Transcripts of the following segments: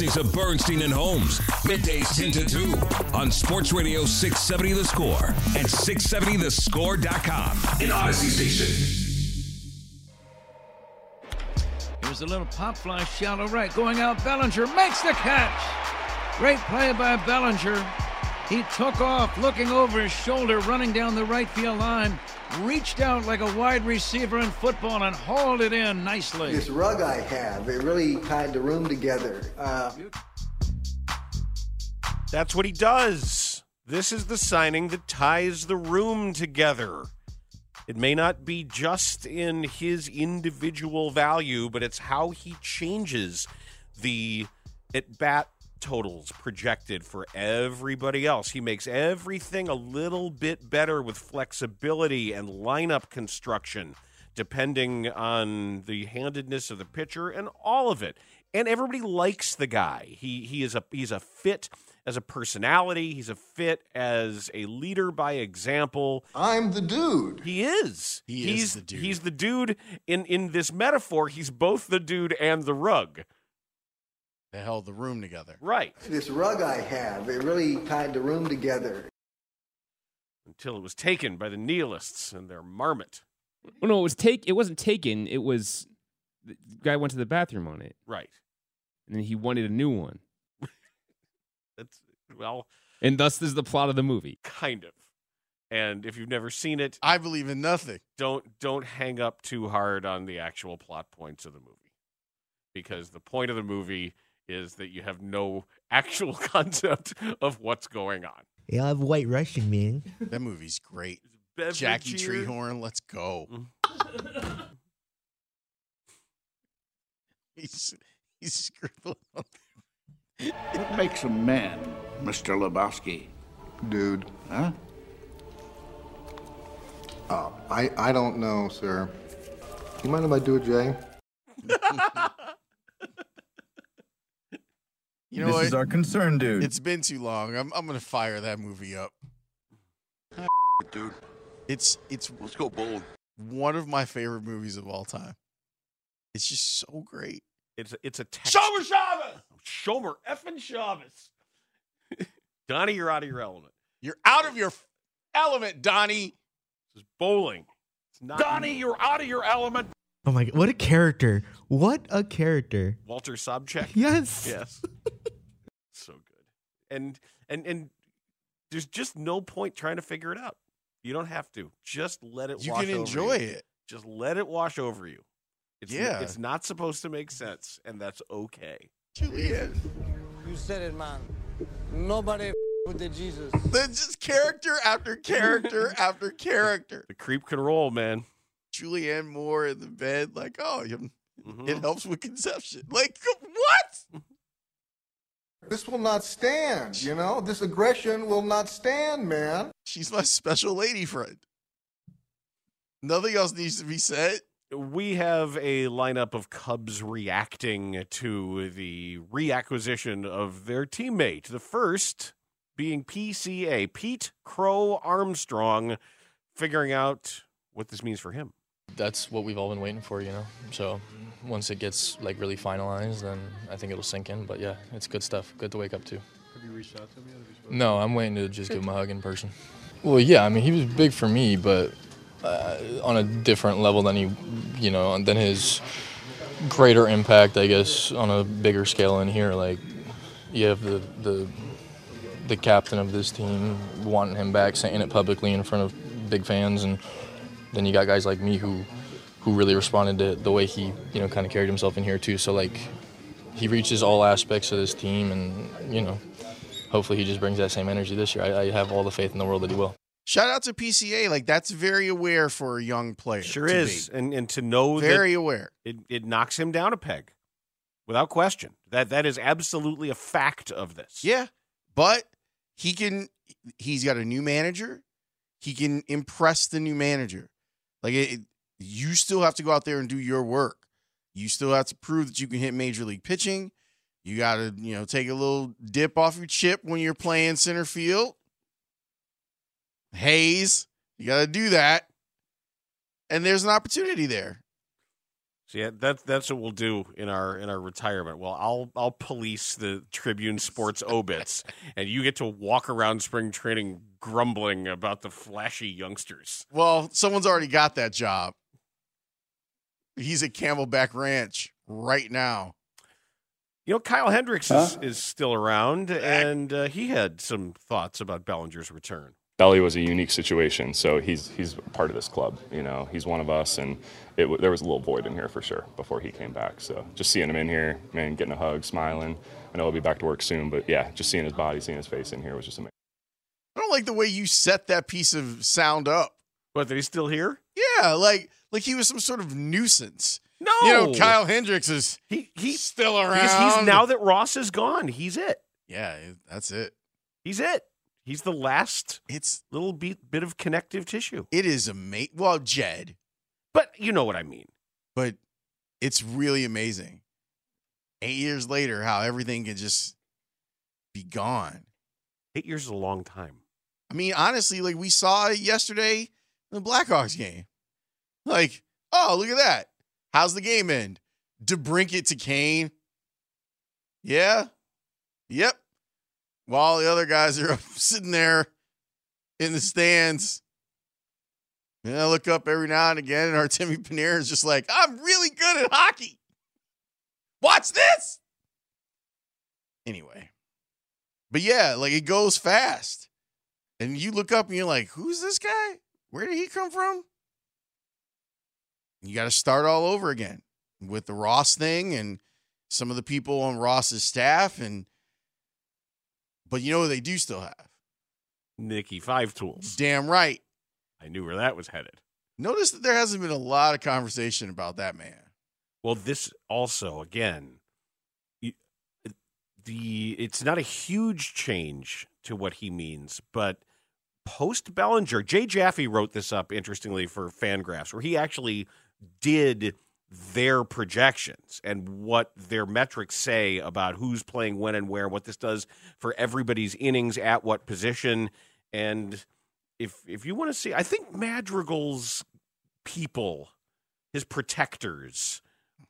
Listening to Bernstein and Holmes, middays 10 to 2 on Sports Radio 670 The Score and 670thescore.com. An Odyssey station. Here's a little pop fly shallow right going out. Bellinger makes the catch. Great play by Bellinger. He took off, looking over his shoulder, running down the right field line, reached out like a wide receiver in football and hauled it in nicely. This rug I have, it really tied the room together. Uh, That's what he does. This is the signing that ties the room together. It may not be just in his individual value, but it's how he changes the at bat totals projected for everybody else. He makes everything a little bit better with flexibility and lineup construction, depending on the handedness of the pitcher and all of it. And everybody likes the guy. He he is a he's a fit as a personality. He's a fit as a leader by example. I'm the dude. He is. He he's, is the dude. He's the dude in in this metaphor. He's both the dude and the rug. They held the room together. Right. This rug I have, it really tied the room together. Until it was taken by the nihilists and their marmot. Well, no, it was take. It wasn't taken. It was the guy went to the bathroom on it, Right. and then he wanted a new one, That's well, and thus is the plot of the movie. kind of. And if you've never seen it, I believe in nothing. don't don't hang up too hard on the actual plot points of the movie. Because the point of the movie is that you have no actual concept of what's going on. Yeah, I have white Russian, man. That movie's great. Beverage Jackie here. Treehorn, let's go. Mm. he's he's scribbling. What makes a man, Mr. Lebowski? Dude. Huh? Uh, I, I don't know, sir. You mind if I do it, Jay? You know this what? is our concern, dude. It's been too long. I'm I'm gonna fire that movie up. Ah, dude, It's it's let's go bold. one of my favorite movies of all time. It's just so great. It's a, it's a text. Shomer Shabbos! Oh, Shomer effing Shabbos. Donnie, you're out of your element. You're out of your f- element, Donnie. This is bowling. It's not Donnie, you're out of your element. Oh my god, what a character! What a character! Walter Sobchak. Yes. Yes. so good. And and and there's just no point trying to figure it out. You don't have to. Just let it You wash can over enjoy you. it. Just let it wash over you. It's Yeah. it's not supposed to make sense, and that's okay. Julian. You said it, man. Nobody f- with the Jesus. That's just character after character after character. The creep can roll, man. Julianne Moore in the bed, like, oh, you- Mhm. it helps with conception. Like, what? This will not stand, you know? This aggression will not stand, man. She's my special lady friend. Nothing else needs to be said. we have a lineup of Cubs reacting to the reacquisition of their teammate. The first being PCA, Pete Crow Armstrong, figuring out what this means for him. That's what we've all been waiting for, you know. So once it gets like really finalized, then I think it'll sink in. But yeah, it's good stuff. Good to wake up to. Have you reached out to him yet? No, I'm waiting to just give him a hug in person. Well, yeah, I mean, he was big for me, but uh, on a different level than he, you know, than his greater impact, I guess, on a bigger scale in here. Like you have the the the captain of this team wanting him back, saying it publicly in front of big fans, and then you got guys like me who who really responded to the way he you know kind of carried himself in here too. So like he reaches all aspects of this team, and you know hopefully he just brings that same energy this year. I, I have all the faith in the world that he will. Shout out to PCA. Like that's very aware for a young player. Sure to is, be. and and to know Very that aware. it it knocks him down a peg, without question. That that is absolutely a fact of this. Yeah, but he can. He's got a new manager. He can impress the new manager. Like it, it- you still have to go out there and do your work. You still have to prove that you can hit major league pitching. You got to, you know, take a little dip off your chip when you're playing center field. Hayes, you got to do that. And there's an opportunity there. So yeah, that's that's what we'll do in our in our retirement. Well, I'll I'll police the Tribune Sports obits, and you get to walk around spring training grumbling about the flashy youngsters. Well, someone's already got that job. He's at Camelback Ranch right now. You know, Kyle Hendricks is, is still around, and uh, he had some thoughts about Bellinger's return. Belly was a unique situation, so he's he's part of this club. You know, he's one of us, and it, there was a little void in here for sure before he came back. So just seeing him in here, man, getting a hug, smiling. I know he'll be back to work soon, but yeah, just seeing his body, seeing his face in here was just amazing. I don't like the way you set that piece of sound up. What, that he's still here? Yeah, like like he was some sort of nuisance. No, You know, Kyle Hendricks is he he's still around. Because he's now that Ross is gone, he's it. Yeah, that's it. He's it. He's the last. It's little bit bit of connective tissue. It is amazing. Well, Jed, but you know what I mean. But it's really amazing. Eight years later, how everything can just be gone. Eight years is a long time. I mean, honestly, like we saw it yesterday in the Blackhawks game. Like, oh, look at that. How's the game end? DeBrincat to Kane. Yeah. Yep. While the other guys are sitting there in the stands. And I look up every now and again, and our Timmy Panera is just like, I'm really good at hockey. Watch this. Anyway. But yeah, like it goes fast. And you look up and you're like, who's this guy? Where did he come from? You got to start all over again with the Ross thing and some of the people on Ross's staff. And, but you know what they do still have? Nikki Five Tools. Damn right. I knew where that was headed. Notice that there hasn't been a lot of conversation about that man. Well, this also again, you- the it's not a huge change to what he means, but post Bellinger, Jay Jaffe wrote this up interestingly for Fangraphs, where he actually did their projections and what their metrics say about who's playing when and where, what this does for everybody's innings at what position, and if if you want to see, I think Madrigal's people, his protectors,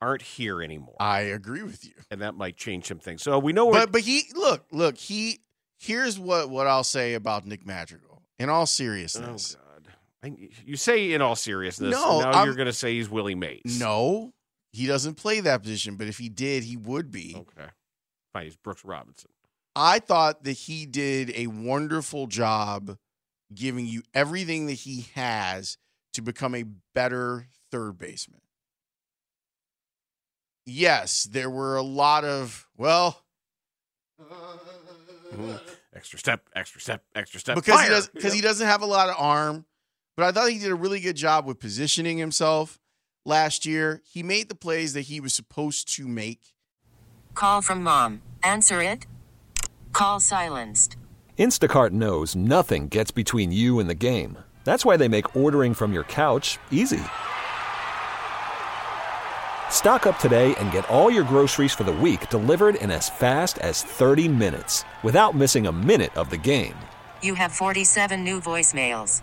aren't here anymore. I agree with you, and that might change some things. So we know, But but he look look he here's what what I'll say about Nick Madrigal. In all seriousness, Oh you say in all seriousness, No, now I'm- you're going to say he's Willie Mays. no, he doesn't play that position. But if he did, he would be. Okay, fine. He's Brooks Robinson. I thought that he did a wonderful job giving you everything that he has to become a better third baseman. Yes, there were a lot of, well. Extra step, extra step, extra step. because he does because he doesn't have a lot of arm. But I thought he did a really good job with positioning himself last year. He made the plays that he was supposed to make. Call from mom. Answer it. Call silenced. Instacart knows nothing gets between you and the game. That's why they make ordering from your couch easy. Stock up today and get all your groceries for the week delivered in as fast as 30 minutes without missing a minute of the game. You have 47 new voicemails.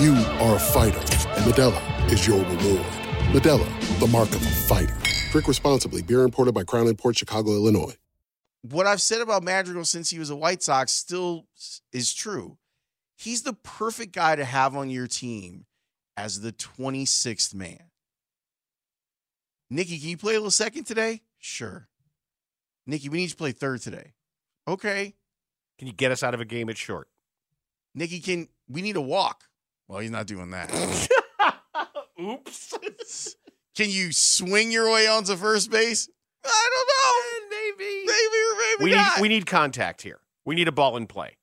You are a fighter, and Modelo is your reward. Modelo, the mark of a fighter. Drink responsibly. Beer imported by Crown Port Chicago, Illinois. What I've said about Madrigal since he was a White Sox still is true. He's the perfect guy to have on your team as the 26th man. Nikki, can you play a little second today? Sure. Nikki, we need you to play third today. Okay. Can you get us out of a game at short? Nikki, can we need a walk? Well, he's not doing that. Oops. can you swing your way onto first base? I don't know. Eh, maybe. Maybe or maybe We need not. we need contact here. We need a ball in play.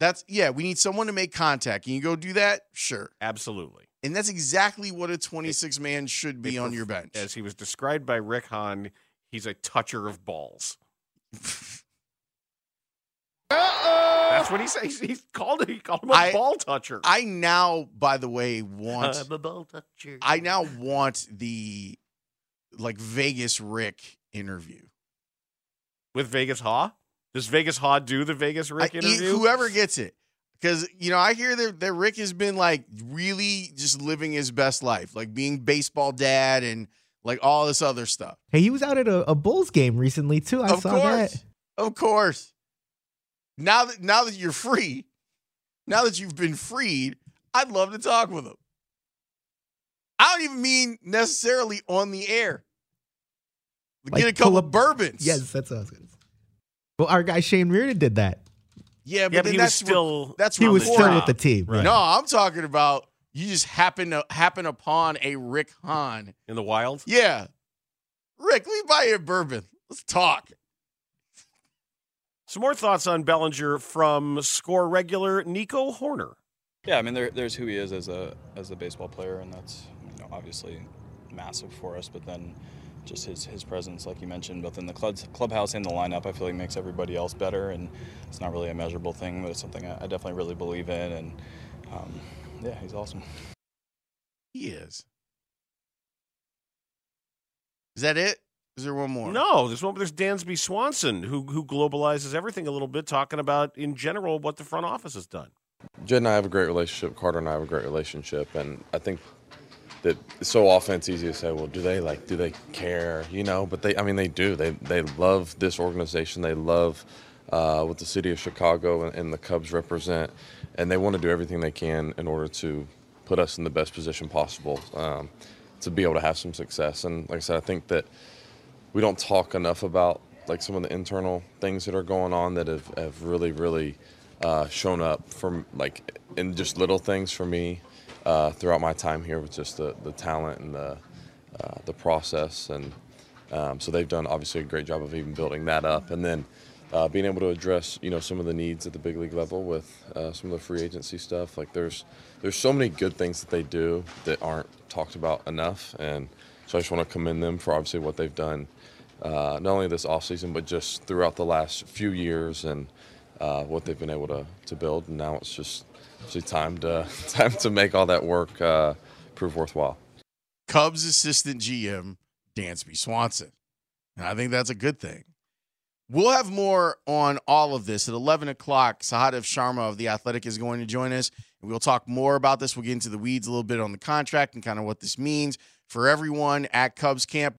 That's yeah, we need someone to make contact. Can you go do that? Sure. Absolutely. And that's exactly what a 26 man should be on pref- your bench. As he was described by Rick Hahn, he's a toucher of balls. That's what he says. He's called he called him a I- ball toucher. I now, by the way, want I'm a ball toucher. I now want the like Vegas Rick interview. With Vegas Haw? Does Vegas Haw do the Vegas Rick I- interview? whoever gets it. Because, you know, I hear that, that Rick has been like really just living his best life, like being baseball dad and like all this other stuff. Hey, he was out at a, a Bulls game recently too. I of saw course. that. Of course. Now that now that you're free, now that you've been freed, I'd love to talk with him. I don't even mean necessarily on the air. Like, Get a couple pull of bourbons. Yes, that's what I was gonna say. Well, our guy Shane Reardon did that. Yeah, but, Yeah, but then he was that's still- that's He was recorded. still with the team. right. No, I'm talking about you just happen to happen upon a Rick Hahn. in the wild? Yeah. Rick, let me buy you a bourbon. Let's talk. Some more thoughts on Bellinger from score regular Nico Hoerner. Yeah, I mean, there, there's who he is as a as a baseball player, and that's you know, obviously massive for us. But then just his his presence, like you mentioned, both in the club, clubhouse and the lineup, I feel like makes everybody else better. And it's not really a measurable thing, but it's something I, I definitely really believe in. And um, yeah, he's awesome. He is. Is that it? Is there one more? No, there's one. There's Dansby Swanson, who who globalizes everything a little bit, talking about in general what the front office has done. Jed and I have a great relationship. Carter and I have a great relationship, and I think that so often it's easy to say, well, do they like, do they care, you know? But they, I mean, they do. They they love this organization. They love uh, what the city of Chicago and, and the Cubs represent, and they want to do everything they can in order to put us in the best position possible um, to be able to have some success. And like I said, I think that we don't talk enough about like some of the internal things that are going on that have, have really really uh, shown up from like in just little things for me uh, throughout my time here with just the, the talent and the uh, the process. And um, so they've done obviously a great job of even building that up. And then uh, being able to address you know some of the needs at the big league level with uh, some of the free agency stuff. Like there's there's so many good things that they do that aren't talked about enough. And so I just want to commend them for obviously what they've done uh, not only this offseason, but just throughout the last few years and uh, what they've been able to, to build. And now it's just actually time to time to make all that work uh, prove worthwhile. Cubs assistant GM Dansby Swanson. And I think that's a good thing. We'll have more on all of this at 11 o'clock. Sahadev Sharma of The Athletic is going to join us. We'll talk more about this. We'll get into the weeds a little bit on the contract and kind of what this means for everyone at Cubs camp.